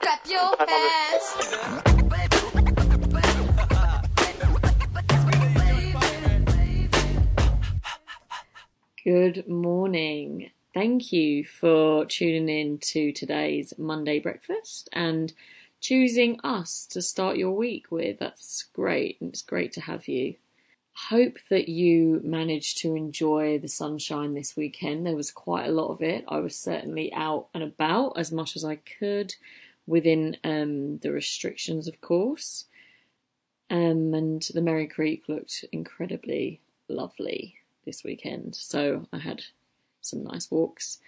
Clap your hands. Good morning. Thank you for tuning in to today's Monday breakfast and choosing us to start your week with. That's great. It's great to have you. Hope that you managed to enjoy the sunshine this weekend. There was quite a lot of it. I was certainly out and about as much as I could within um, the restrictions, of course. Um, and the Merri Creek looked incredibly lovely this weekend. So I had some nice walks.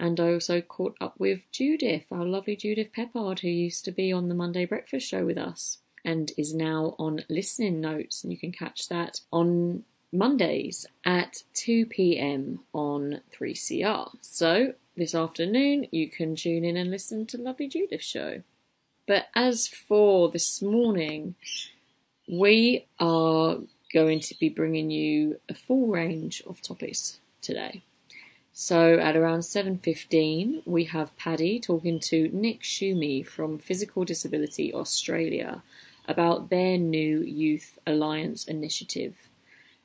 And I also caught up with Judith, our lovely Judith Peppard, who used to be on the Monday Breakfast Show with us and is now on listening notes. And you can catch that on Mondays at 2 pm on 3CR. So this afternoon, you can tune in and listen to Lovely Judith's show. But as for this morning, we are going to be bringing you a full range of topics today. So at around 7:15 we have Paddy talking to Nick Schumi from Physical Disability Australia about their new Youth Alliance initiative.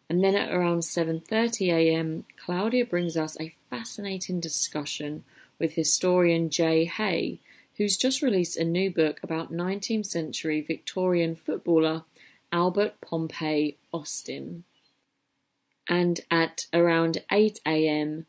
And then at around 7:30 a.m. Claudia brings us a fascinating discussion with historian Jay Hay, who's just released a new book about 19th century Victorian footballer Albert Pompey Austin. And at around 8 am,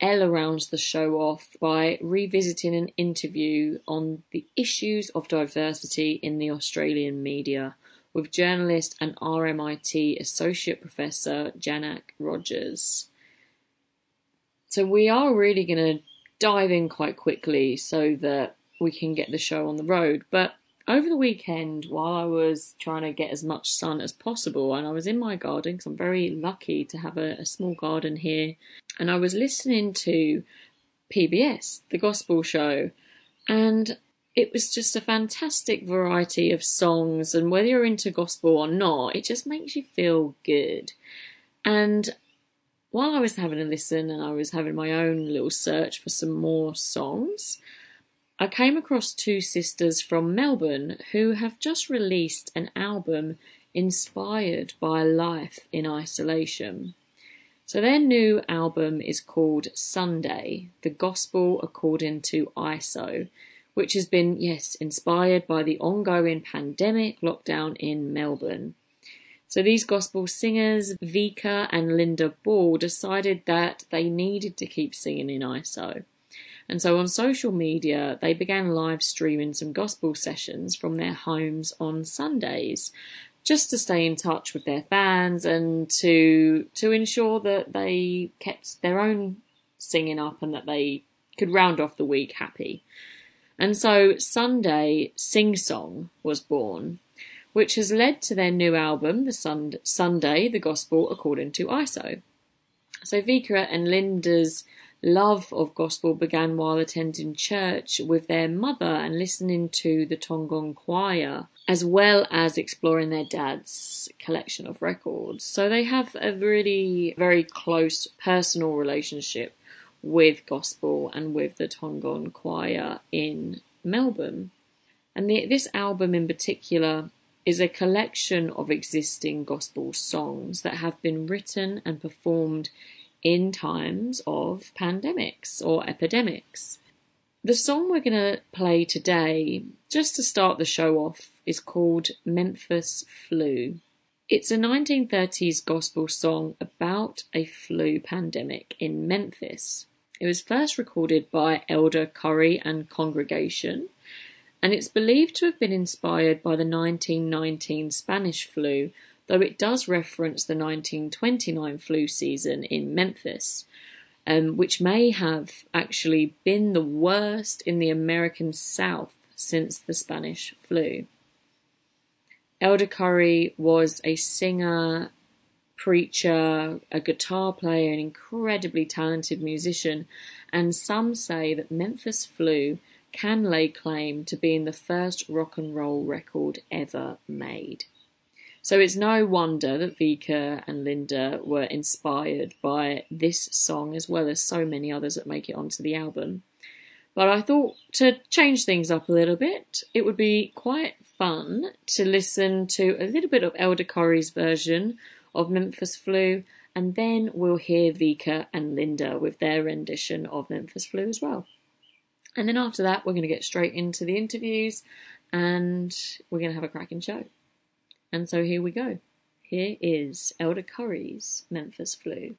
Ella rounds the show off by revisiting an interview on the issues of diversity in the Australian media with journalist and RMIT Associate Professor Janak Rogers. So we are really going to dive in quite quickly so that we can get the show on the road. But over the weekend, while I was trying to get as much sun as possible, and I was in my garden because I'm very lucky to have a, a small garden here, and I was listening to PBS, the gospel show, and it was just a fantastic variety of songs. And whether you're into gospel or not, it just makes you feel good. And while I was having a listen and I was having my own little search for some more songs, I came across two sisters from Melbourne who have just released an album inspired by life in isolation. So their new album is called Sunday, the Gospel According to ISO, which has been, yes, inspired by the ongoing pandemic lockdown in Melbourne. So these gospel singers, Vika and Linda Bull, decided that they needed to keep singing in ISO. And so on social media, they began live streaming some gospel sessions from their homes on Sundays, just to stay in touch with their fans and to to ensure that they kept their own singing up and that they could round off the week happy. And so Sunday Sing Song was born, which has led to their new album, The Sun- Sunday, The Gospel According to ISO. So Vika and Linda's love of gospel began while attending church with their mother and listening to the Tongan choir, as well as exploring their dad's collection of records. So they have a really very close personal relationship with gospel and with the Tongan choir in Melbourne. And the, this album in particular is a collection of existing gospel songs that have been written and performed in times of pandemics or epidemics. The song we're going to play today, just to start the show off, is called Memphis Flu. It's a 1930s gospel song about a flu pandemic in Memphis. It was first recorded by Elder Curry and congregation, and it's believed to have been inspired by the 1919 Spanish flu, though it does reference the 1929 flu season in Memphis, um, which may have actually been the worst in the American South since the Spanish flu. Elder Curry was a singer, preacher, a guitar player, an incredibly talented musician, and some say that Memphis Flu can lay claim to being the first rock and roll record ever made. So it's no wonder that Vika and Linda were inspired by this song as well as so many others that make it onto the album. But I thought to change things up a little bit, it would be quite fun to listen to a little bit of Elder Curry's version of Memphis Flu, and then we'll hear Vika and Linda with their rendition of Memphis Flu as well. And then after that, we're going to get straight into the interviews and we're going to have a cracking show. And so here we go. Here is Elder Curry's Memphis Flu.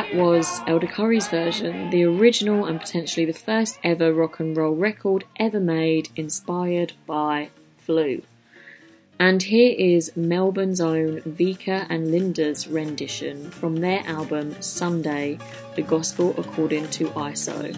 That was Elder Curry's version, the original and potentially the first ever rock and roll record ever made inspired by Flu. And here is Melbourne's own Vika and Linda's rendition from their album Sunday, The Gospel According to ISO.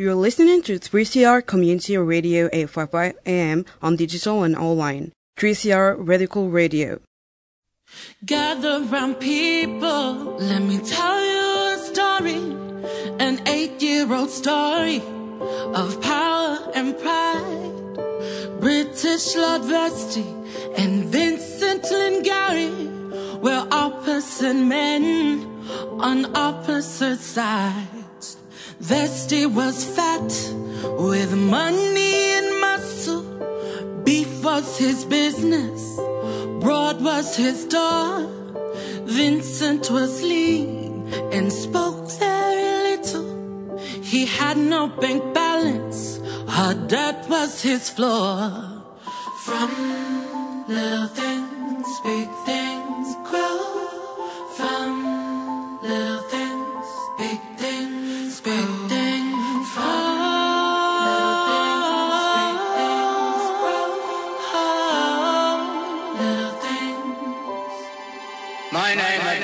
You're listening to 3CR Community Radio 855 AM on digital and online. 3CR Radical Radio. Gather round people, let me tell you a story. An eight year old story of power and pride. British Lord Vestey and Vincent Lingiari were opposite men on opposite sides. Vestey was fat with money and muscle. Beef was his business, broad was his dog. Vincent was lean and spoke very little. He had no bank balance, her debt was his floor. From little things, big things grow. From little things.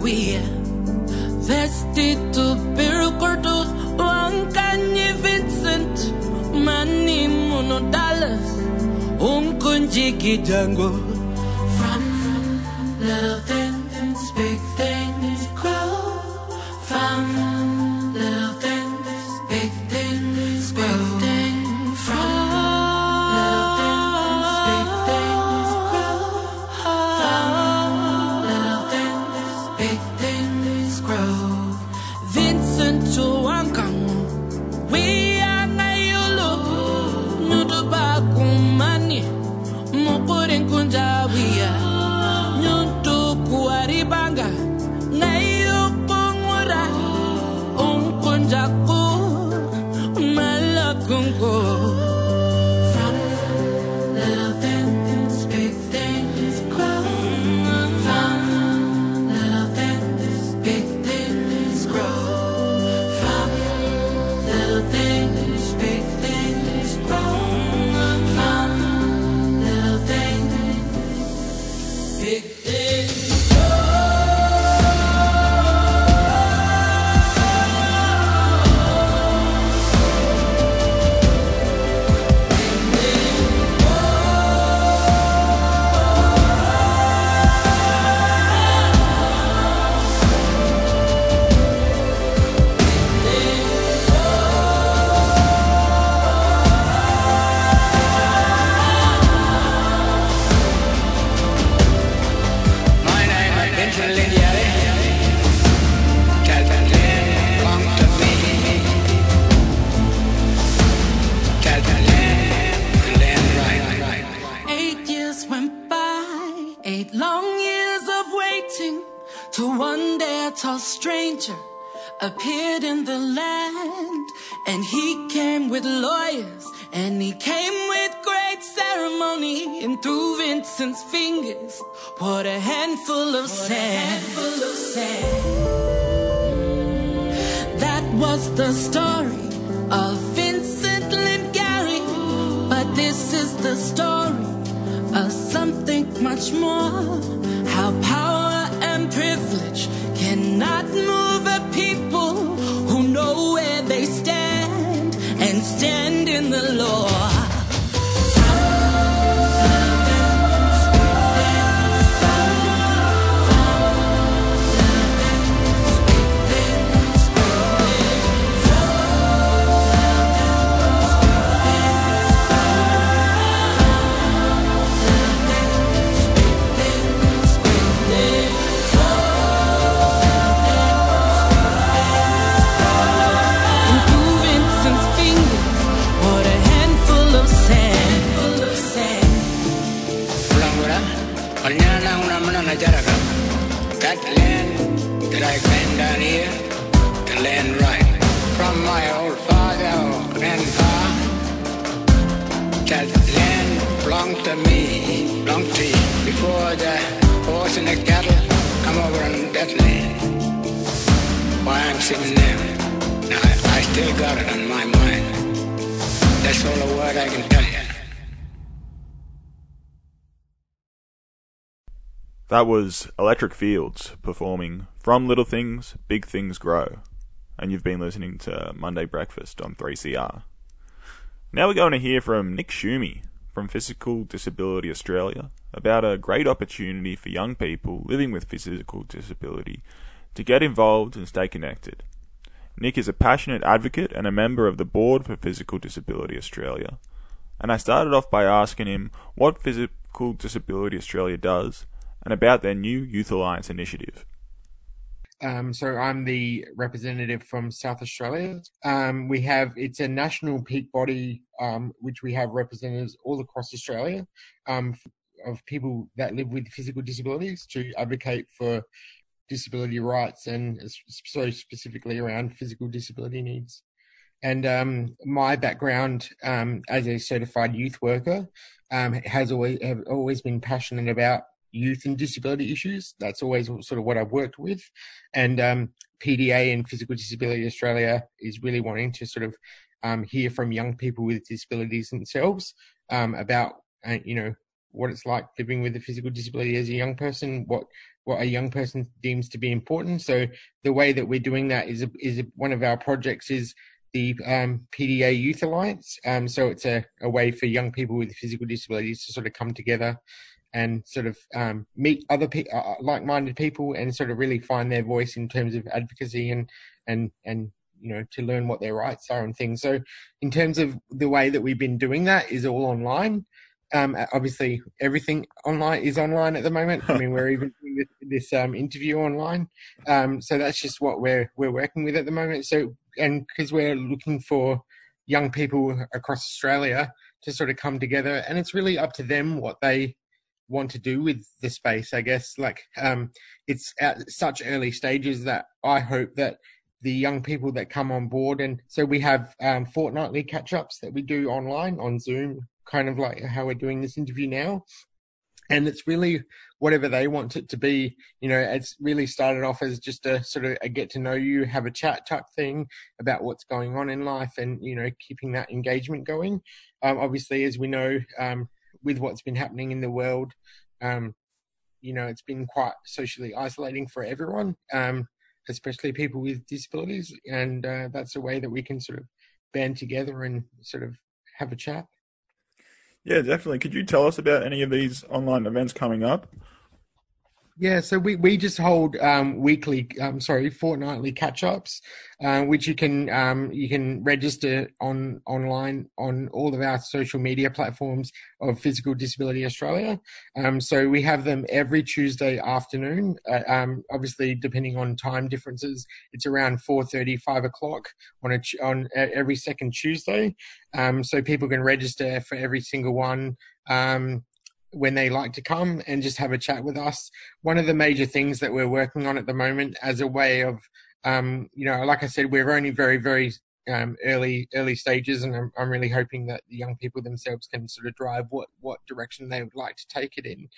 we're destitute, pero cortos, Vincent, mani Dallas, un kunjiki jango. From, from. handful of sand. That was the story of Vincent Lingiari. But this is the story of something much more. How power and privilege cannot move. was Electric Fields performing From Little Things, Big Things Grow. And you've been listening to Monday Breakfast on 3CR. Now we're going to hear from Nick Schumi from Physical Disability Australia about a great opportunity for young people living with physical disability to get involved and stay connected. Nick is a passionate advocate and a member of the board for Physical Disability Australia. And I started off by asking him what Physical Disability Australia does and about their new Youth Alliance initiative. Um, so I'm the representative from South Australia. Um, we have it's a national peak body um, which we have representatives all across Australia um, of people that live with physical disabilities to advocate for disability rights and so specifically around physical disability needs. And um, my background um, as a certified youth worker has always have always been passionate about youth and disability issues. That's always sort of what I've worked with. And um, PDA and Physical Disability Australia is really wanting to sort of um, hear from young people with disabilities themselves um, about uh, you know what it's like living with a physical disability as a young person, what what a young person deems to be important. So the way that we're doing that is a, is a, one of our projects is the um, PDA Youth Alliance. Um, so it's a, a way for young people with physical disabilities to sort of come together and sort of um, meet other pe- uh, uh, like-minded people and sort of really find their voice in terms of advocacy and and and you know to learn what their rights are and things. So in terms of the way that we've been doing that is all online. Um, obviously, everything online is online at the moment. I mean, we're even doing this, this um, interview online, um, so that's just what we're we're working with at the moment. So, and because we're looking for young people across Australia to sort of come together, and it's really up to them what they want to do with the space. I guess like um, it's at such early stages that I hope that the young people that come on board, and so we have um, fortnightly catch ups that we do online on Zoom kind of like how we're doing this interview now. And it's really whatever they want it to be. You know, it's really started off as just a sort of a get to know you, have a chat type thing about what's going on in life and, you know, keeping that engagement going. Um, obviously, as we know, um, with what's been happening in the world, um, you know, it's been quite socially isolating for everyone, um, especially people with disabilities. And uh, that's a way that we can sort of band together and sort of have a chat. Yeah, definitely. Could you tell us about any of these online events coming up? Yeah, so we, we just hold um, weekly, um, sorry, fortnightly catch ups, uh, which you can um, you can register on online on all of our social media platforms of Physical Disability Australia. Um, so we have them every Tuesday afternoon. Uh, um, obviously, depending on time differences, it's around 4:30, 5 o'clock on a on every second Tuesday. Um, so people can register for every single one. Um, when they like to come and just have a chat with us. One of the major things that we're working on at the moment as a way of, um, you know, like I said, we're only very, very um, early early stages, and I'm, I'm really hoping that the young people themselves can sort of drive what what direction they would like to take it in.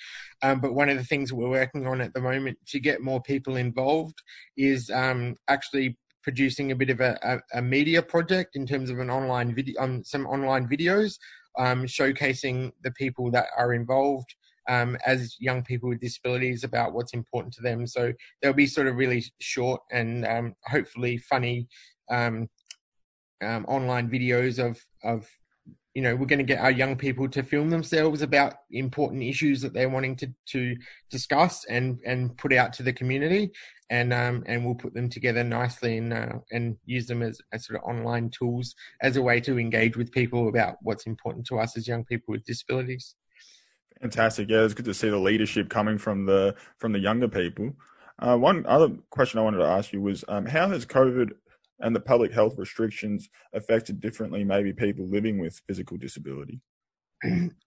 Um, but one of the things we're working on at the moment to get more people involved is um, actually producing a bit of a, a, a, media project in terms of an online video, um, some online videos um, showcasing the people that are involved um, as young people with disabilities about what's important to them. So there'll be sort of really short and um, hopefully funny um, um, online videos of of you know we're going to get our young people to film themselves about important issues that they're wanting to to discuss and and put out to the community. And um and we'll put them together nicely and uh, and use them as, as sort of online tools as a way to engage with people about what's important to us as young people with disabilities. Fantastic. Yeah it's good to see the leadership coming from the from the younger people. Uh, one other question I wanted to ask you was um, how has COVID and the public health restrictions affected differently maybe people living with physical disability?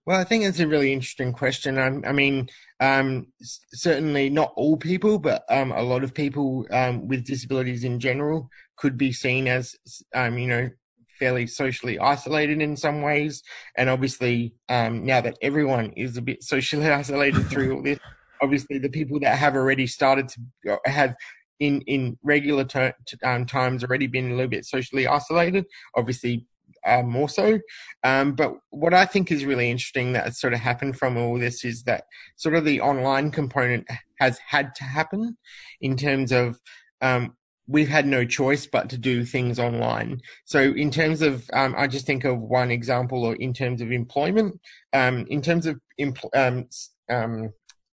Well, I think it's a really interesting question. I, I mean, um, certainly not all people, but um, a lot of people um, with disabilities in general could be seen as, um, you know, fairly socially isolated in some ways. And obviously, um, now that everyone is a bit socially isolated through all this, obviously the people that have already started to have in in regular ter- um, times already been a little bit socially isolated. Obviously, uh, more so. Um, but what I think is really interesting that sort of happened from all this is that sort of the online component has had to happen in terms of um, we've had no choice but to do things online. So in terms of, um, I just think of one example, or in terms of employment, um, in terms of empl-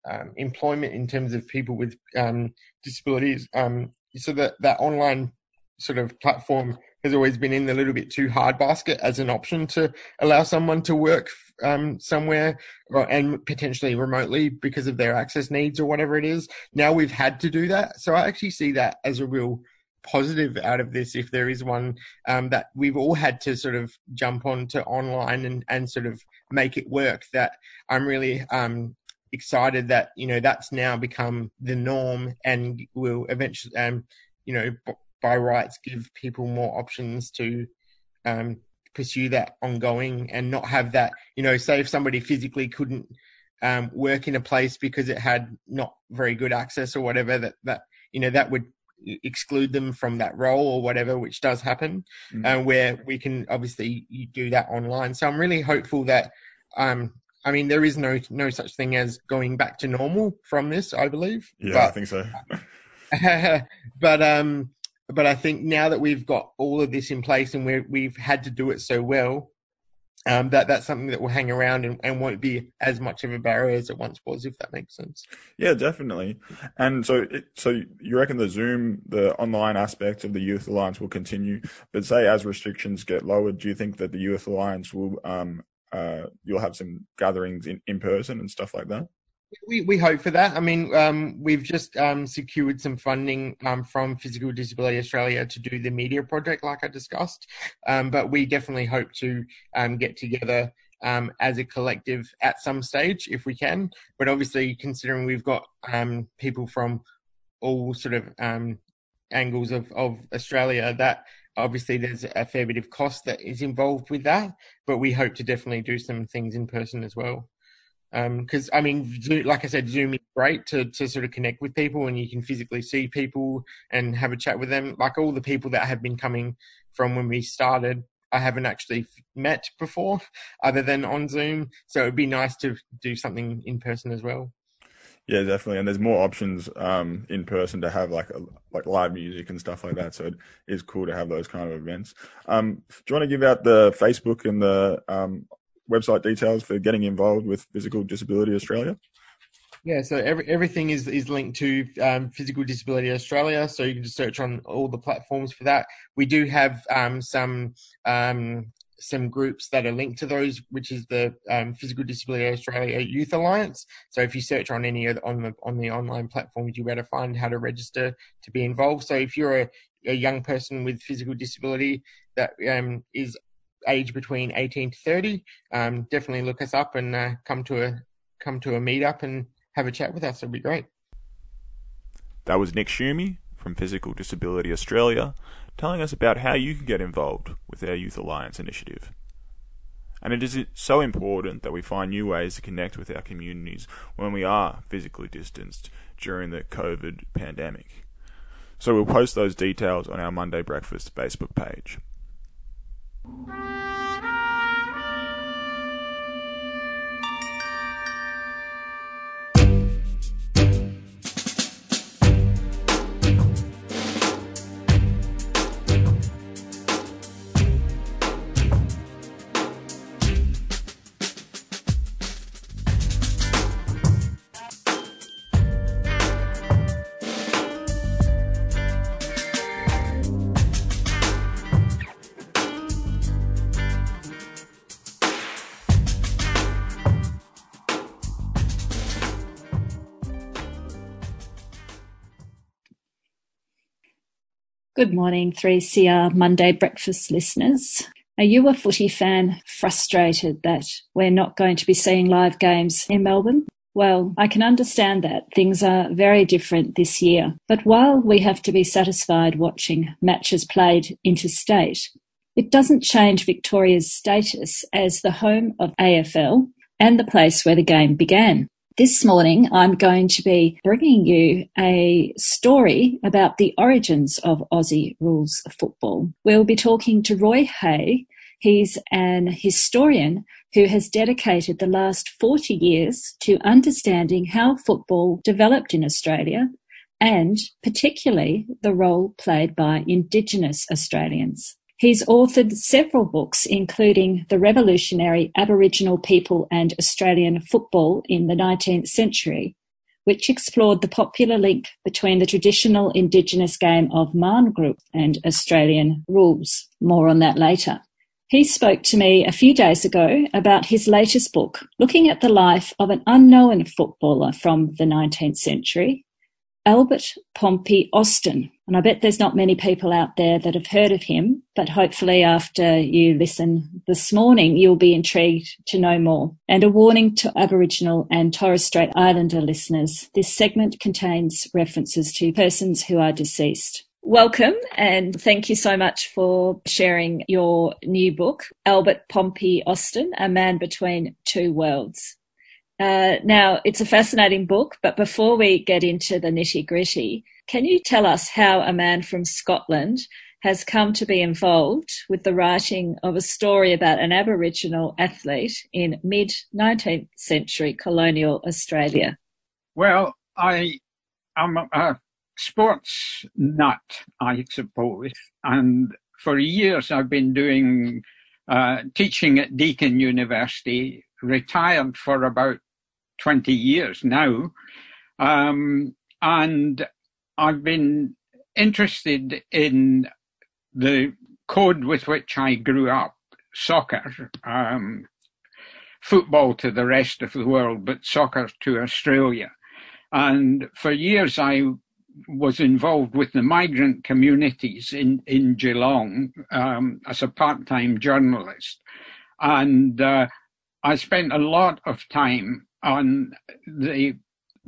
um, employment, in terms of people with um, disabilities, um, so that that online sort of platform has always been in the little bit too hard basket as an option to allow someone to work um, somewhere or, and potentially remotely because of their access needs or whatever it is. Now we've had to do that. So I actually see that as a real positive out of this if there is one um, that we've all had to sort of jump on to online and, and sort of make it work that i'm really um, excited that you know that's now become the norm and will eventually um, you know by rights give people more options to um, pursue that ongoing and not have that you know say if somebody physically couldn't um, work in a place because it had not very good access or whatever that that you know that would exclude them from that role or whatever which does happen mm-hmm. uh, where we can obviously do that online so i'm really hopeful that um, I mean, there is no no such thing as going back to normal from this, I believe. Yeah, but, I think so. but um, but I think now that we've got all of this in place and we we've had to do it so well, um, that that's something that will hang around and, and, won't be as much of a barrier as it once was, if that makes sense. Yeah, definitely. And so, it, so you reckon the Zoom, the online aspect of the Youth Alliance will continue, but say as restrictions get lowered, do you think that the Youth Alliance will, um, uh, you'll have some gatherings in, in person and stuff like that? We, we hope for that. I mean, um, we've just um, secured some funding um, from Physical Disability Australia to do the media project, like I discussed. Um, but we definitely hope to um, get together um, as a collective at some stage if we can. But obviously, considering we've got people from all sort of angles of, of Australia, that obviously there's a fair bit of cost that is involved with that. But we hope to definitely do some things in person as well because um, I mean, like I said, Zoom is great to to sort of connect with people, and you can physically see people and have a chat with them. Like all the people that have been coming from when we started, I haven't actually met before, other than on Zoom. So it'd be nice to do something in person as well. Yeah, definitely, and there's more options um, in person to have like a, like live music and stuff like that. So it is cool to have those kind of events. Um, do you want to give out the Facebook and the um, website details for getting involved with Physical Disability Australia? Yeah, so every, everything is, is linked to um, Physical Disability Australia, so you can just search on all the platforms for that. We do have um, some um, some groups that are linked to those, which is the um, Physical Disability Australia Youth Alliance. So if you search on any of the, on the on the online platforms, you better find how to register to be involved. So if you're a, a young person with physical disability that um, is age between 18 to 30, um, definitely look us up and uh, come to a come to a meetup and have a chat with us. It'd be great. That was Nick Schumi from Physical Disability Australia telling us about how you can get involved with our Youth Alliance initiative. And it is so important that we find new ways to connect with our communities when we are physically distanced during the COVID pandemic. So we'll post those details on our Monday Breakfast Facebook page. Good morning, 3CR Monday Breakfast listeners. Are you a footy fan frustrated that we're not going to be seeing live games in Melbourne? Well, I can understand that. Things are very different this year. But while we have to be satisfied watching matches played interstate, it doesn't change Victoria's status as the home of AFL and the place where the game began. This morning, I'm going to be bringing you a story about the origins of Aussie rules football. We'll be talking to Roy Hay. He's an historian who has dedicated the last 40 years to understanding how football developed in Australia and particularly the role played by Indigenous Australians. He's authored several books, including The Revolutionary Aboriginal People and Australian Football in the 19th Century, which explored the popular link between the traditional Indigenous game of Marn Grook and Australian rules. More on that later. He spoke to me a few days ago about his latest book, looking at the life of an unknown footballer from the 19th century, Albert Pompey Austin. And I bet there's not many people out there that have heard of him, but hopefully after you listen this morning, you'll be intrigued to know more. And a warning to Aboriginal and Torres Strait Islander listeners, this segment contains references to persons who are deceased. Welcome and thank you so much for sharing your new book, Albert Pompey Austin, A Man Between Two Worlds. Uh, now, it's a fascinating book, but before we get into the nitty gritty, can you tell us how a man from Scotland has come to be involved with the writing of a story about an Aboriginal athlete in mid 19th century colonial Australia? Well, I am a sports nut, I suppose. And for years I've been doing uh, teaching at Deakin University, retired for about 20 years now. Um, and I've been interested in the code with which I grew up, soccer, um, football to the rest of the world, but soccer to Australia. And for years I was involved with the migrant communities in, in Geelong um, as a part time journalist. And uh, I spent a lot of time on the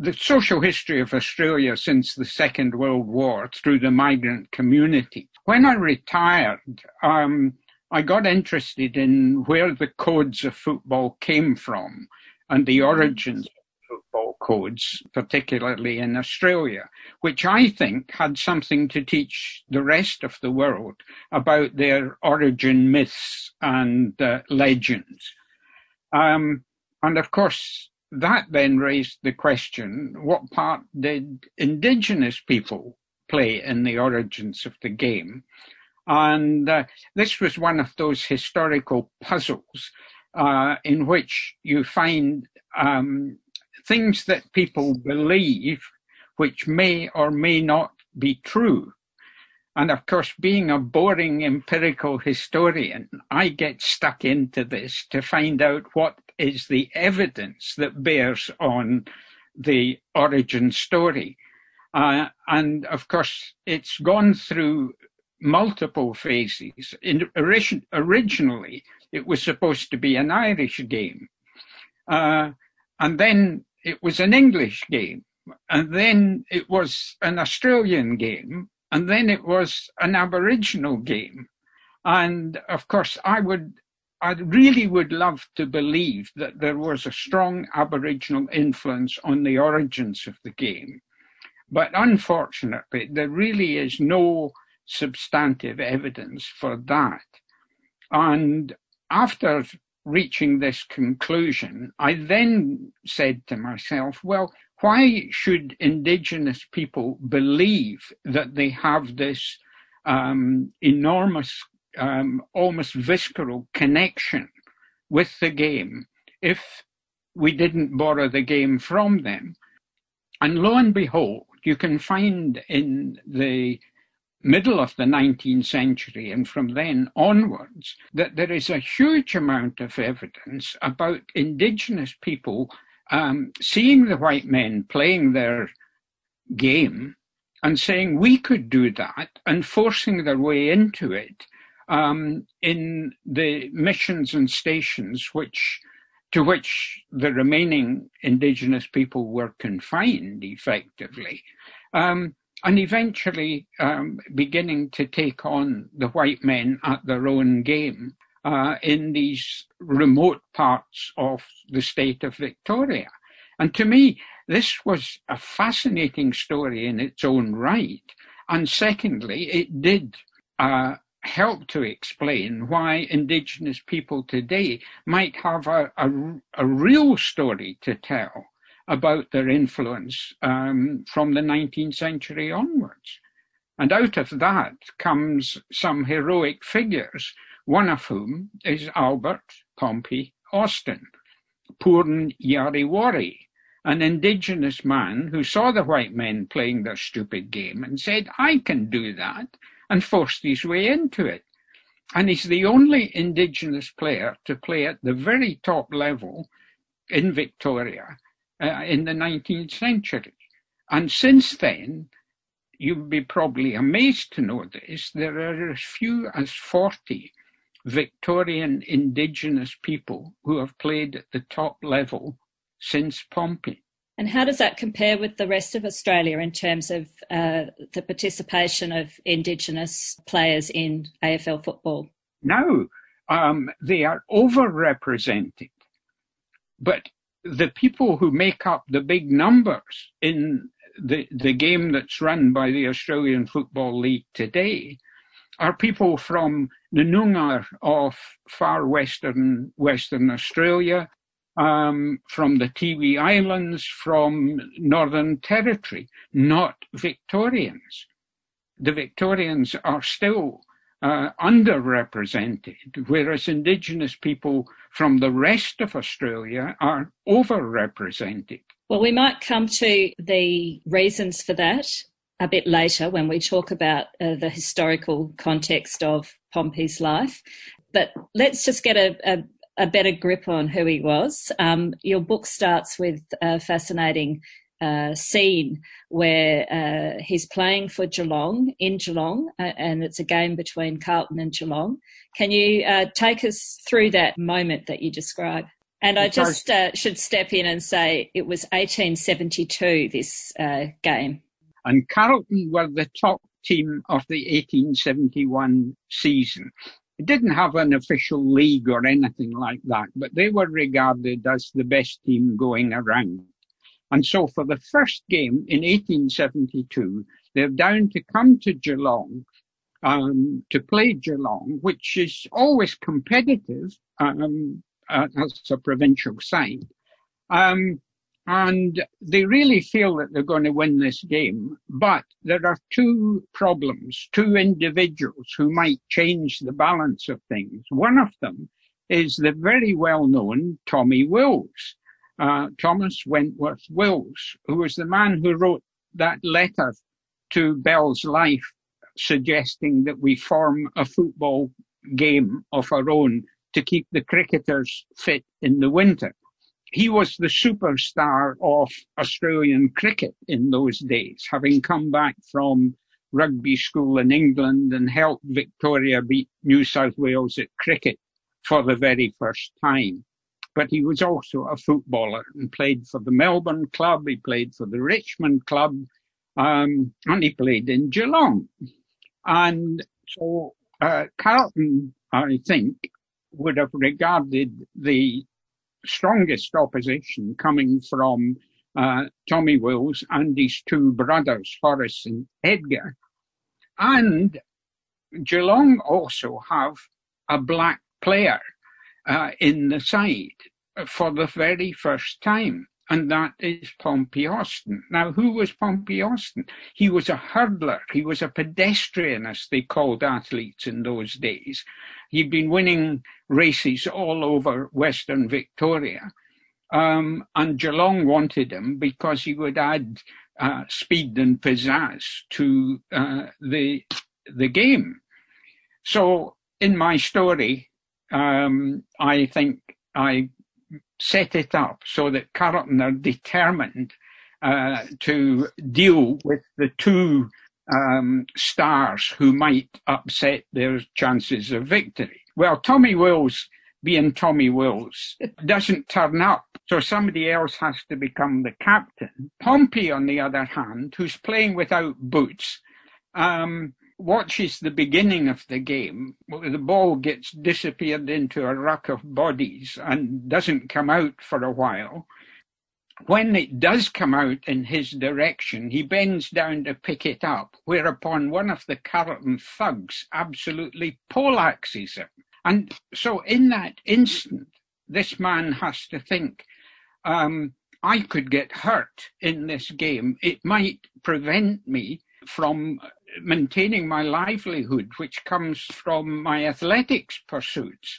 the social history of Australia since the Second World War through the migrant community. When I retired, um, I got interested in where the codes of football came from and the origins of football codes, particularly in Australia, which I think had something to teach the rest of the world about their origin myths and uh, legends. Um, and of course, that then raised the question what part did indigenous people play in the origins of the game? And uh, this was one of those historical puzzles uh, in which you find um, things that people believe which may or may not be true. And of course, being a boring empirical historian, I get stuck into this to find out what is the evidence that bears on the origin story. Uh, and of course, it's gone through multiple phases. In, originally, it was supposed to be an Irish game. Uh, and then it was an English game, and then it was an Australian game, and then it was an Aboriginal game. And of course, I would, I really would love to believe that there was a strong Aboriginal influence on the origins of the game. But unfortunately, there really is no substantive evidence for that. And after reaching this conclusion, I then said to myself, well, why should indigenous people believe that they have this um, enormous, um, almost visceral connection with the game if we didn't borrow the game from them? And lo and behold, you can find in the middle of the 19th century and from then onwards that there is a huge amount of evidence about indigenous people um, seeing the white men playing their game and saying we could do that and forcing their way into it um, in the missions and stations which to which the remaining indigenous people were confined effectively. Um, and eventually um, beginning to take on the white men at their own game uh, in these remote parts of the state of Victoria. And to me, this was a fascinating story in its own right. And secondly, it did uh, help to explain why Indigenous people today might have a, a, a real story to tell about their influence um, from the 19th century onwards. And out of that comes some heroic figures, one of whom is Albert Pompey Austin, Purun Yariwari, an indigenous man who saw the white men playing their stupid game and said, I can do that, and forced his way into it. And he's the only indigenous player to play at the very top level in Victoria uh, in the 19th century. And since then, you'd be probably amazed to know this, there are as few as 40 Victorian indigenous people who have played at the top level since Pompey. And how does that compare with the rest of Australia in terms of uh, the participation of Indigenous players in AFL football? No, um, they are overrepresented. But the people who make up the big numbers in the, the game that's run by the Australian Football League today are people from the Noongar of far western Western Australia, um, from the Tiwi Islands, from Northern Territory, not Victorians. The Victorians are still uh, underrepresented, whereas Indigenous people from the rest of Australia are overrepresented. Well, we might come to the reasons for that a bit later when we talk about uh, the historical context of Pompey's life. But let's just get a, a a better grip on who he was. Um, your book starts with a fascinating uh, scene where uh, he's playing for Geelong in Geelong, uh, and it's a game between Carlton and Geelong. Can you uh, take us through that moment that you describe? And I just uh, should step in and say it was 1872, this uh, game. And Carlton were the top team of the 1871 season. It didn't have an official league or anything like that, but they were regarded as the best team going around. And so for the first game in 1872, they're down to come to Geelong um, to play Geelong, which is always competitive um, uh, as a provincial side. Um, and they really feel that they're going to win this game. But there are two problems, two individuals who might change the balance of things. One of them is the very well known Tommy Wills, uh, Thomas Wentworth Wills, who was the man who wrote that letter to Bell's Life suggesting that we form a football game of our own to keep the cricketers fit in the winter he was the superstar of Australian cricket in those days, having come back from rugby school in England and helped Victoria beat New South Wales at cricket for the very first time. But he was also a footballer and played for the Melbourne club, he played for the Richmond club, um, and he played in Geelong. And so uh, Carlton, I think, would have regarded the strongest opposition coming from uh, Tommy Wills and his two brothers, Horace and Edgar. And Geelong also have a black player uh, in the side for the very first time, and that is Pompey Austin. Now, who was Pompey Austin? He was a hurdler, he was a pedestrian, as they called athletes in those days. He'd been winning races all over Western Victoria. Um, and Geelong wanted him because he would add uh, speed and pizzazz to uh, the the game. So in my story, um, I think I set it up so that Carlton are determined uh, to deal with the two um, stars who might upset their chances of victory. Well, Tommy Wills, being Tommy Wills, doesn't turn up, so somebody else has to become the captain. Pompey, on the other hand, who's playing without boots, um, watches the beginning of the game. The ball gets disappeared into a ruck of bodies and doesn't come out for a while when it does come out in his direction, he bends down to pick it up, whereupon one of the Carlton thugs absolutely poleaxes him. And so in that instant, this man has to think, um, I could get hurt in this game. It might prevent me from maintaining my livelihood, which comes from my athletics pursuits.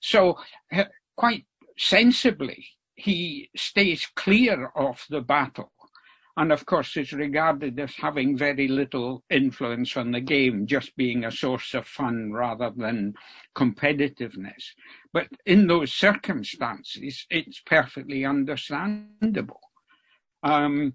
So, uh, quite sensibly, he stays clear of the battle. And of course, is regarded as having very little influence on the game, just being a source of fun rather than competitiveness. But in those circumstances, it's perfectly understandable. Um,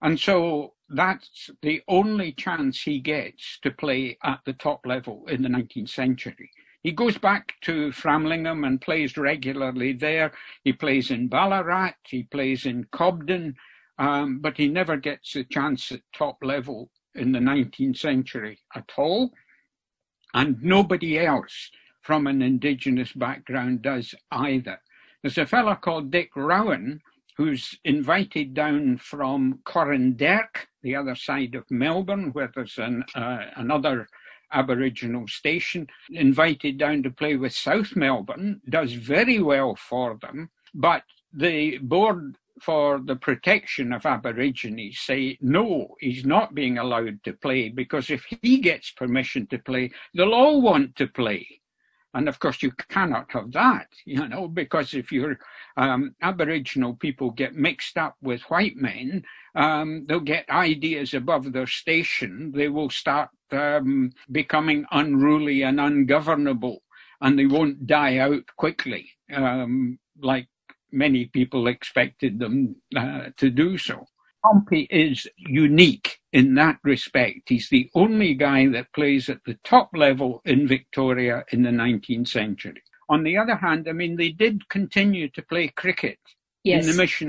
and so that's the only chance he gets to play at the top level in the 19th century. He goes back to Framlingham and plays regularly there. He plays in Ballarat, he plays in Cobden, um, but he never gets a chance at top level in the 19th century at all. And nobody else from an indigenous background does either. There's a fellow called Dick Rowan who's invited down from Coranderrk, the other side of Melbourne, where there's an, uh, another Aboriginal station, invited down to play with South Melbourne, does very well for them, but the board for the protection of Aborigines say, no, he's not being allowed to play because if he gets permission to play, they'll all want to play. And of course, you cannot have that, you know, because if your um, Aboriginal people get mixed up with white men, um, they'll get ideas above their station. They will start um, becoming unruly and ungovernable, and they won't die out quickly, um, like many people expected them uh, to do so. Pompey is unique in that respect. He's the only guy that plays at the top level in Victoria in the 19th century. On the other hand, I mean, they did continue to play cricket yes. in the mission,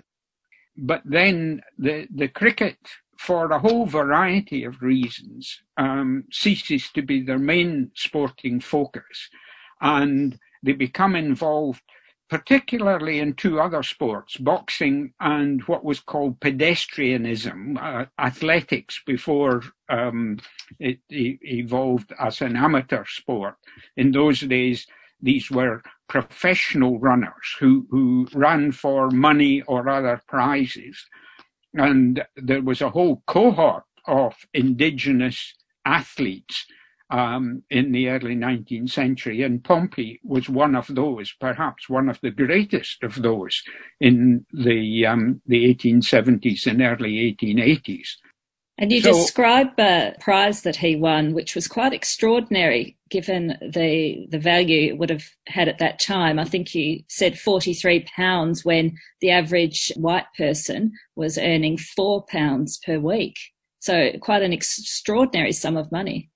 but then the, the cricket, for a whole variety of reasons, um, ceases to be their main sporting focus. And they become involved particularly in two other sports, boxing and what was called pedestrianism, uh, athletics before um, it, it, evolved as an amateur sport. In those days, these were professional runners who, who ran for money or other prizes. And there was a whole cohort of indigenous athletes um, in the early 19th century, and Pompey was one of those, perhaps one of the greatest of those in the um, the 1870s and early 1880s. And you so, describe a prize that he won, which was quite extraordinary given the the value it would have had at that time. I think you said forty three pounds when the average white person was earning four pounds per week. So quite an extraordinary sum of money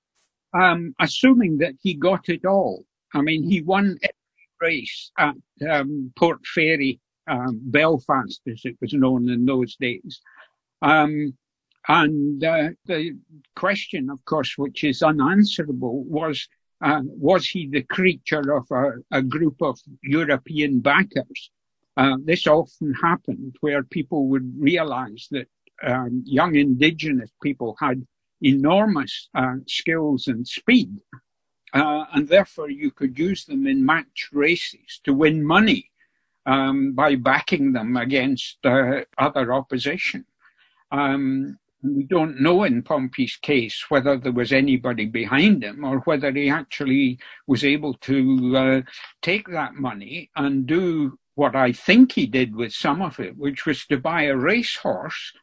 um, assuming that he got it all. I mean, he won every race at um, Port Fairy, um, Belfast, as it was known in those days. Um, and uh, the question, of course, which is unanswerable, was uh, was he the creature of a, a group of European backers? Uh, this often happened where people would realize that um, young indigenous people had enormous uh, skills and speed. Uh, and therefore, you could use them in match races to win money um, by backing them against uh, other opposition. Um, we don't know in Pompey's case whether there was anybody behind him or whether he actually was able to uh, take that money and do what I think he did with some of it, which was to buy a racehorse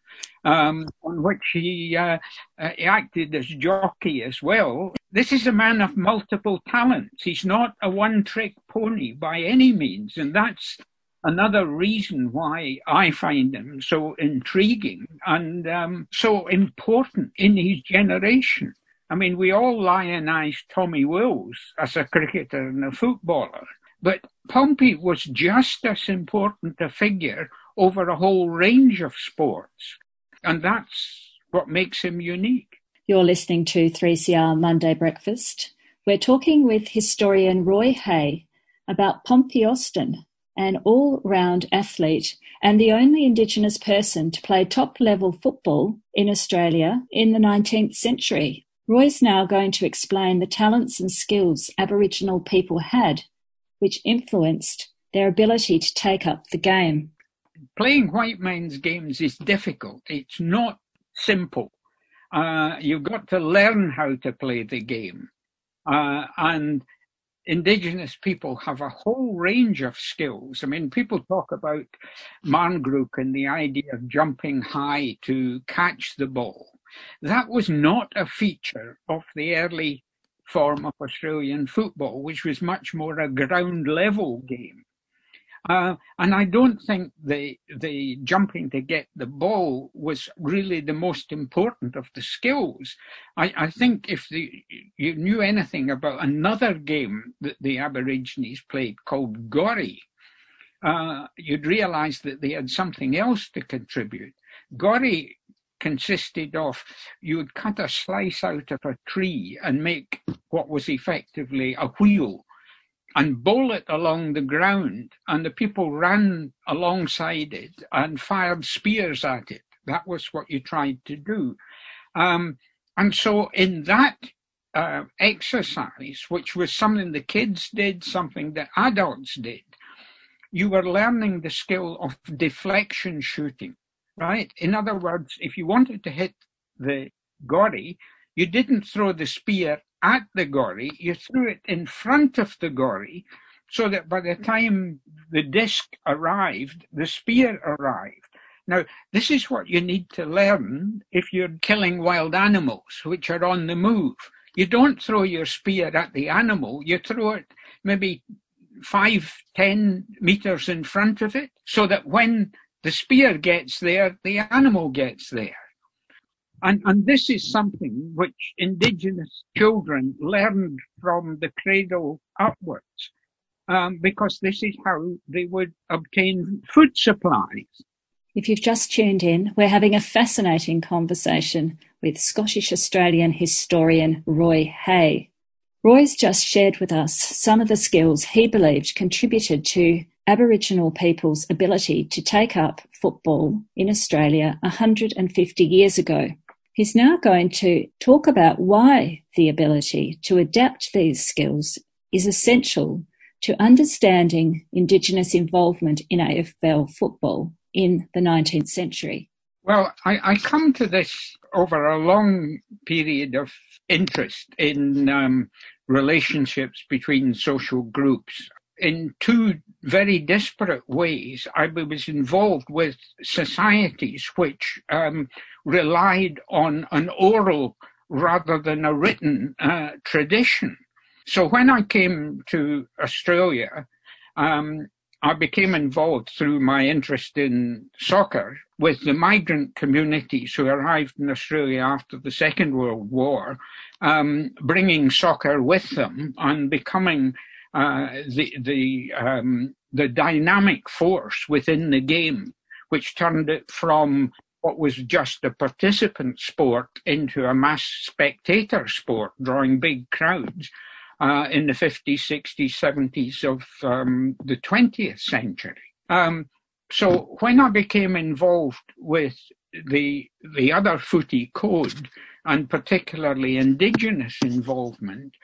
um, on which he, uh, uh, acted as jockey as well. This is a man of multiple talents. He's not a one trick pony by any means, and that's another reason why I find him so intriguing and um, so important in his generation. I mean, we all lionize Tommy Wills as a cricketer and a footballer, but Pompey was just as important a figure over a whole range of sports. And that's what makes him unique. You're listening to 3CR Monday Breakfast. We're talking with historian Roy Hay about Pompey Austin, an all round athlete and the only Indigenous person to play top level football in Australia in the 19th century. Roy's now going to explain the talents and skills Aboriginal people had, which influenced their ability to take up the game. playing white men's games is difficult. It's not simple. Uh, you've got to learn how to play the game. Uh, and indigenous people have a whole range of skills. I mean, people talk about Marngrook and the idea of jumping high to catch the ball. That was not a feature of the early form of Australian football, which was much more a ground level game. Uh, and I don't think the the jumping to get the ball was really the most important of the skills. I, I think if the, you knew anything about another game that the Aborigines played called Gorry, uh, you'd realise that they had something else to contribute. Gorry consisted of you would cut a slice out of a tree and make what was effectively a wheel and bowl it along the ground, and the people ran alongside it and fired spears at it. That was what you tried to do. Um, and so, in that uh, exercise, which was something the kids did, something that adults did, you were learning the skill of deflection shooting, right? In other words, if you wanted to hit the gorry, you didn't throw the spear at the gorry, you threw it in front of the gorry so that by the time the disc arrived, the spear arrived. Now, this is what you need to learn if you're killing wild animals which are on the move. You don't throw your spear at the animal, you throw it maybe five, ten meters in front of it so that when the spear gets there, the animal gets there. And, and this is something which indigenous children learned from the cradle upwards, um, because this is how they would obtain food supplies. If you've just tuned in, we're having a fascinating conversation with Scottish Australian historian Roy Hay. Roy's just shared with us some of the skills he believed contributed to Aboriginal people's ability to take up football in Australia 150 years ago. He's now going to talk about why the ability to adapt these skills is essential to understanding Indigenous involvement in AFL football in the 19th century. Well, I, I come to this over a long period of interest in um, relationships between social groups in two very disparate ways. I was involved with societies which um, relied on an oral rather than a written uh, tradition. So when I came to Australia, um, I became involved through my interest in soccer with the migrant communities who arrived in Australia after the Second World War, um, bringing soccer with them and becoming uh, the the um, the dynamic force within the game, which turned it from what was just a participant sport into a mass spectator sport, drawing big crowds uh, in the 50s, 60s, 70s of um, the 20th century. Um, so when I became involved with the the other footy code and particularly indigenous involvement,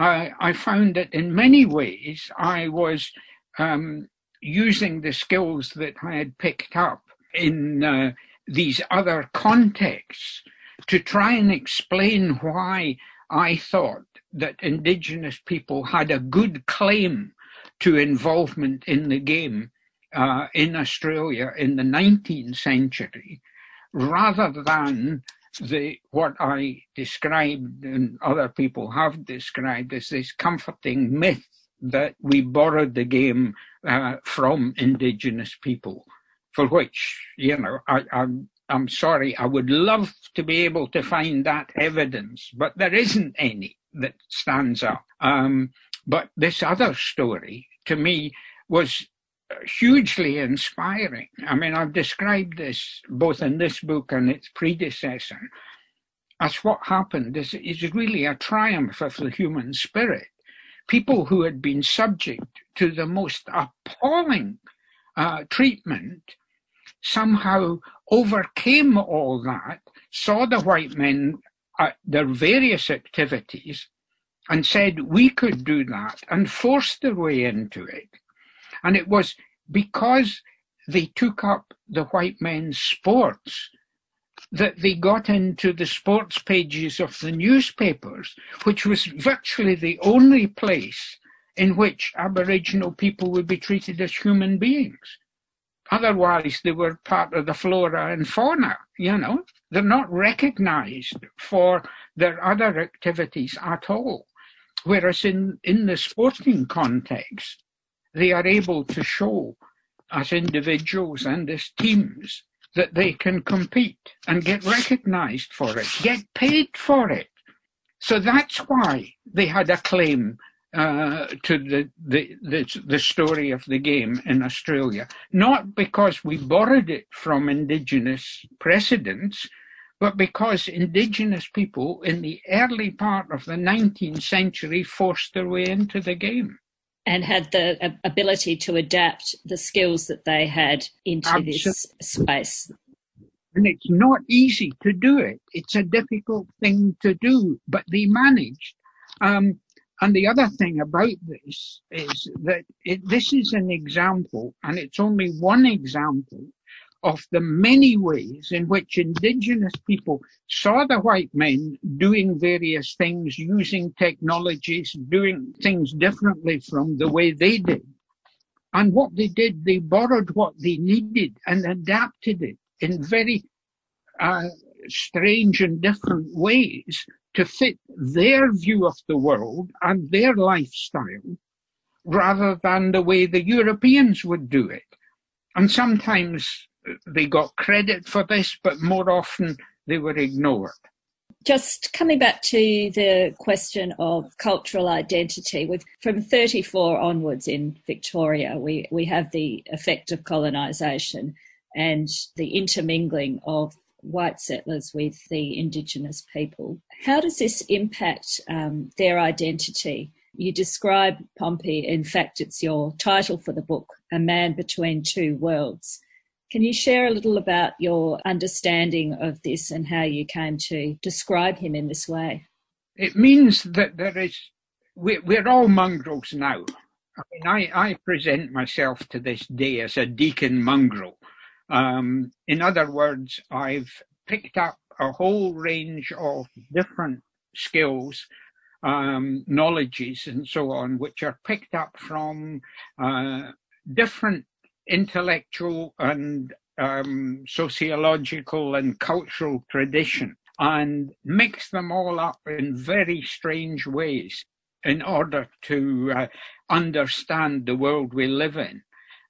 I, I found that in many ways I was um, using the skills that I had picked up in uh, these other contexts to try and explain why I thought that Indigenous people had a good claim to involvement in the game uh, in Australia in the 19th century, rather than the what I described and other people have described as this comforting myth that we borrowed the game uh, from indigenous people, for which you know I, I'm I'm sorry I would love to be able to find that evidence, but there isn't any that stands up. Um, but this other story to me was hugely inspiring. I mean, I've described this both in this book and its predecessor as what happened is, is really a triumph of the human spirit. People who had been subject to the most appalling uh, treatment somehow overcame all that, saw the white men at their various activities, and said we could do that, and forced their way into it. And it was because they took up the white men's sports, that they got into the sports pages of the newspapers, which was virtually the only place in which Aboriginal people would be treated as human beings. Otherwise, they were part of the flora and fauna, you know. They're not recognized for their other activities at all. Whereas in, in the sporting context, they are able to show as individuals and as teams that they can compete and get recognized for it, get paid for it. So that's why they had a claim uh, to the, the, the, the story of the game in Australia. Not because we borrowed it from indigenous precedents, but because indigenous people in the early part of the 19th century forced their way into the game. And had the ability to adapt the skills that they had into Absolutely. this space. And it's not easy to do it. It's a difficult thing to do, but they managed. Um, and the other thing about this is that it, this is an example, and it's only one example of the many ways in which indigenous people saw the white men doing various things, using technologies, doing things differently from the way they did. And what they did, they borrowed what they needed and adapted it in very uh, strange and different ways to fit their view of the world and their lifestyle rather than the way the Europeans would do it. And sometimes they got credit for this, but more often they were ignored. Just coming back to the question of cultural identity, from 34 onwards in Victoria, we, we have the effect of colonisation and the intermingling of white settlers with the Indigenous people. How does this impact um, their identity? You describe Pompey, in fact, it's your title for the book, A Man Between Two Worlds. Can you share a little about your understanding of this and how you came to describe him in this way? It means that there is, we're, all mongrels now. I mean, I, I present myself to this day as a deacon mongrel. Um, in other words, I've picked up a whole range of different skills, um, knowledges, and so on, which are picked up from uh, different intellectual and um, sociological and cultural tradition and mix them all up in very strange ways in order to uh, understand the world we live in.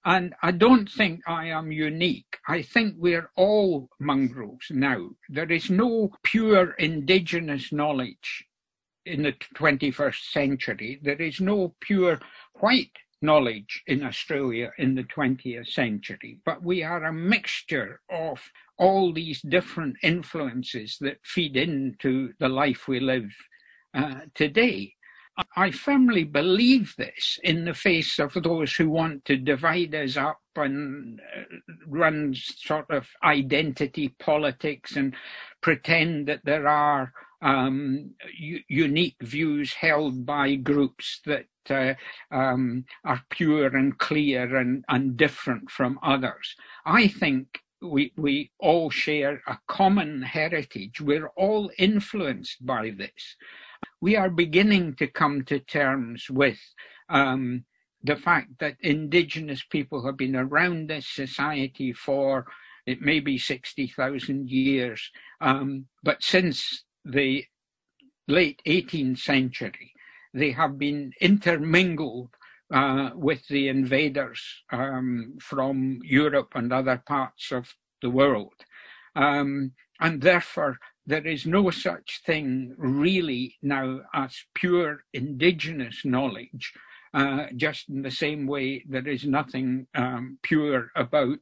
And I don't think I am unique. I think we're all mongrels now. There is no pure indigenous knowledge in the 21st century. There is no pure white knowledge in Australia in the 20th century, but we are a mixture of all these different influences that feed into the life we live uh, today. I firmly believe this in the face of those who want to divide us up and uh, run sort of identity politics and pretend that there are um, unique views held by groups that uh, um, are pure and clear and, and different from others. I think we, we all share a common heritage. We're all influenced by this we are beginning to come to terms with um, the fact that indigenous people have been around this society for it may be 60,000 years, um, but since the late 18th century, they have been intermingled uh, with the invaders um, from Europe and other parts of the world. Um, and therefore, there is no such thing really now as pure indigenous knowledge, uh, just in the same way there is nothing um, pure about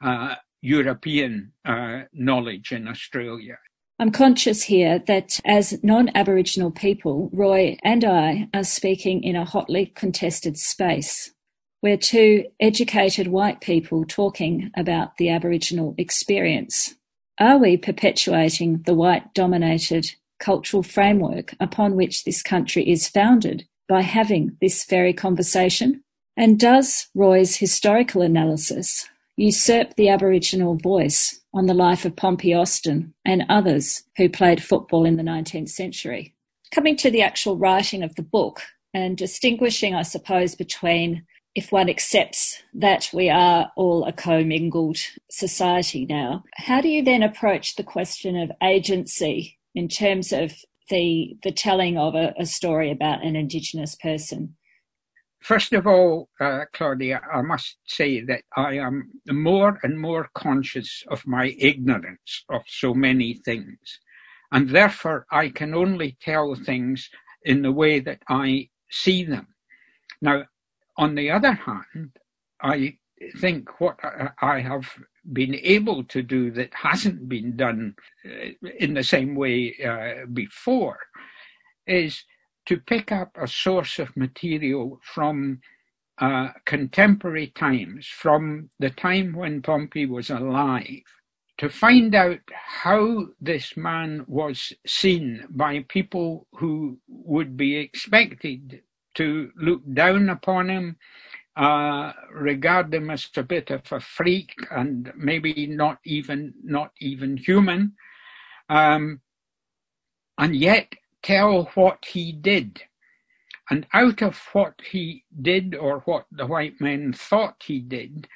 uh, European uh, knowledge in Australia. I'm conscious here that as non Aboriginal people, Roy and I are speaking in a hotly contested space. We're two educated white people talking about the Aboriginal experience. Are we perpetuating the white dominated cultural framework upon which this country is founded by having this very conversation? And does Roy's historical analysis usurp the Aboriginal voice on the life of Pompey Austin and others who played football in the 19th century. Coming to the actual writing of the book and distinguishing, I suppose, between if one accepts that we are all a commingled society now, how do you then approach the question of agency in terms of the the telling of a, a story about an Indigenous person? First of all, uh, Claudia, I must say that I am more and more conscious of my ignorance of so many things. And therefore, I can only tell things in the way that I see them. Now, on the other hand, I think what I have been able to do that hasn't been done uh, in the same way uh, before is to pick up a source of material from uh, contemporary times, from the time when Pompey was alive, to find out how this man was seen by people who would be expected to look down upon him, uh, regard him as a bit of a freak and maybe not even not even human, um, and yet tell what he did. And out of what he did or what the white men thought he did,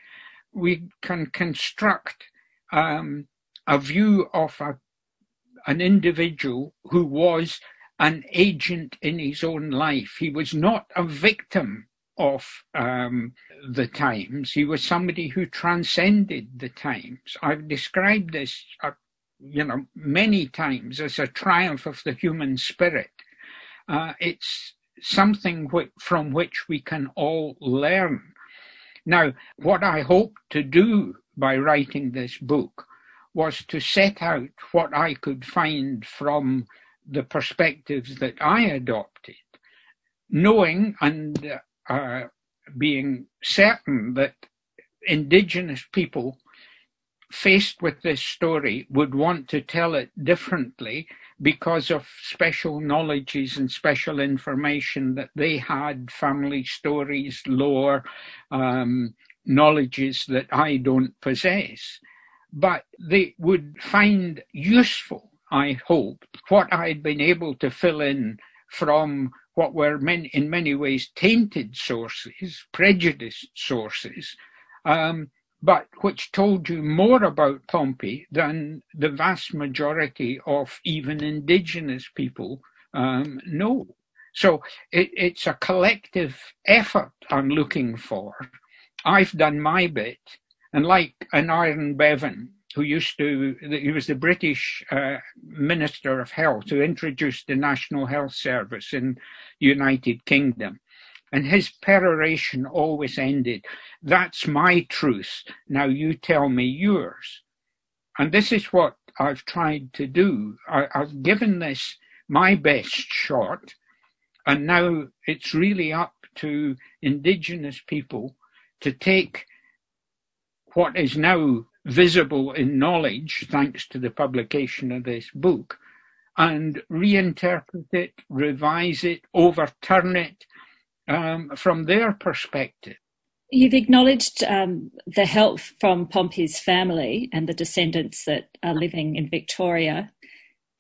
we can construct um, a view of a, an individual who was an agent in his own life. He was not a victim of um, the times. He was somebody who transcended the times. I've described this you know, many times as a triumph of the human spirit. Uh, it's something from which we can all learn. Now, what I hoped to do by writing this book was to set out what I could find from the perspectives that I adopted, knowing and uh, being certain that indigenous people faced with this story would want to tell it differently because of special knowledges and special information that they had, family stories, lore, um, knowledges that I don't possess. But they would find useful, I hope, what I'd been able to fill in from what were many, in many ways tainted sources, prejudiced sources, um, but which told you more about Pompey than the vast majority of even indigenous people um, know. So it, it's a collective effort I'm looking for. I've done my bit, and like Aneurin Bevan, who used to, he was the British uh, Minister of Health who introduced the National Health Service in United Kingdom. And his peroration always ended, That's my truth. Now you tell me yours. And this is what I've tried to do. I, have given this my best shot. And now it's really up to Indigenous people to take what is now visible in knowledge, thanks to the publication of this book, and reinterpret it, revise it, overturn it, um, from their perspective. You've acknowledged um, the help from Pompey's family and the descendants that are living in Victoria.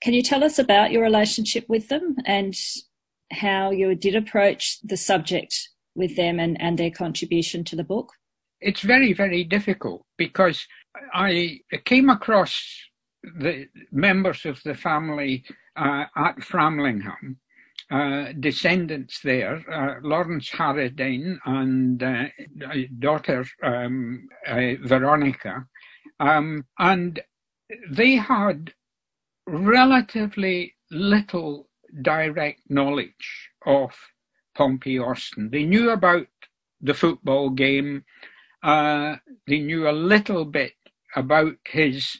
Can you tell us about your relationship with them and how you did approach the subject with them and, and their contribution to the book? It's very, very difficult because I came across the members of the family uh, at Framlingham uh, descendants there, uh, Lawrence Harradine and uh, daughter um, uh, Veronica, um, and they had relatively little direct knowledge of Pompey Austin. They knew about the football game. Uh, they knew a little bit about his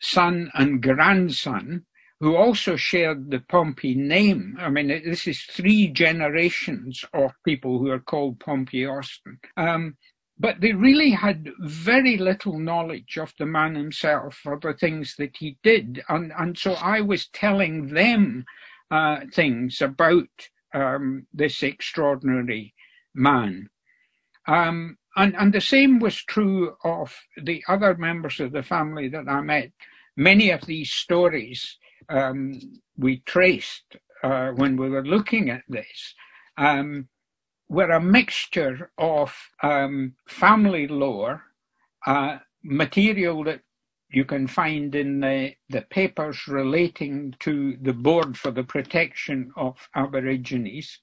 son and grandson, who also shared the Pompey name. I mean, this is three generations of people who are called Pompey Austin. Um, but they really had very little knowledge of the man himself or the things that he did. And, and so I was telling them uh, things about um, this extraordinary man. Um, and, and the same was true of the other members of the family that I met. Many of these stories um, we traced uh, when we were looking at this um, were a mixture of um, family lore, uh, material that you can find in the, the papers relating to the Board for the Protection of Aborigines,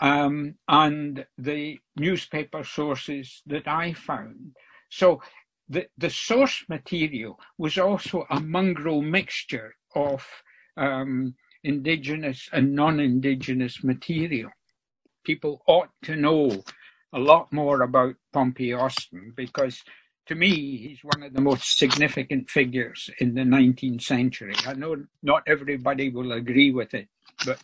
um, and the newspaper sources that I found. So the, the source material was also a mongrel mixture of um, indigenous and non-indigenous material. People ought to know a lot more about Pompey Austin because to me, he's one of the most significant figures in the 19th century. I know not everybody will agree with it, but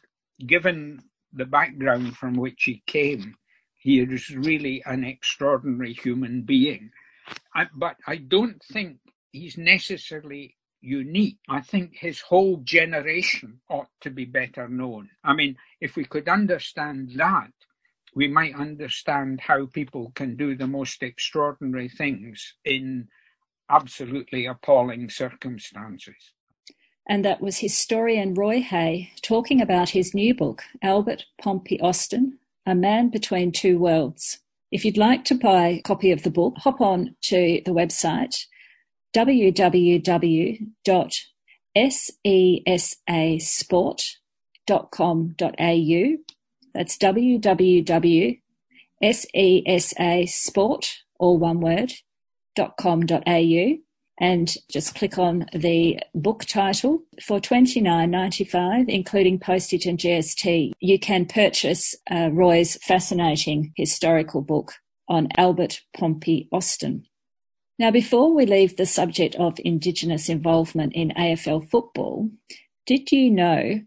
given the background from which he came, he is really an extraordinary human being. I, but I don't think he's necessarily unique. I think his whole generation ought to be better known. I mean, if we could understand that, we might understand how people can do the most extraordinary things in absolutely appalling circumstances. And that was historian Roy Hay talking about his new book, Albert Pompey Austin A Man Between Two Worlds. If you'd like to buy a copy of the book, hop on to the website www.sesasport.com.au that's www.sesasport, all one word, .com.au and just click on the book title for twenty nine ninety five, including postage and GST. You can purchase uh, Roy's fascinating historical book on Albert Pompey Austin. Now, before we leave the subject of Indigenous involvement in AFL football, did you know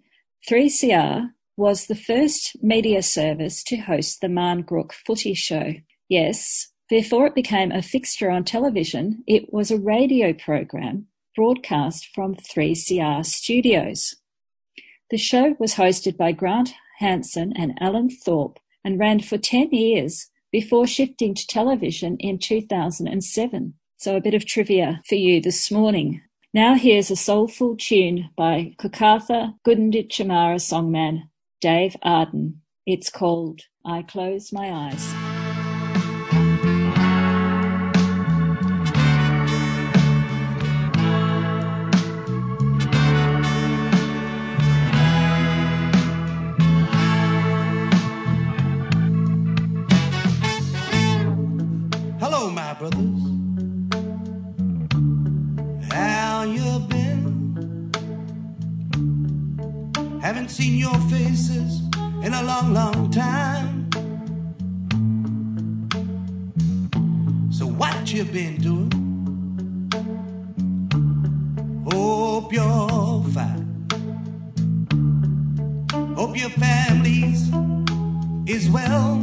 3CR was the first media service to host the Marngrook Footy Show. Yes, before it became a fixture on television, it was a radio program broadcast from 3CR studios. The show was hosted by Grant Hansen and Alan Thorpe and ran for 10 years before shifting to television in 2007. So a bit of trivia for you this morning. Now here's a soulful tune by Kukartha Gunditjmara songman Dave Arden. It's called I Close My Eyes. Long, long time. So what you been doing? Hope you're fine. Hope your families is well.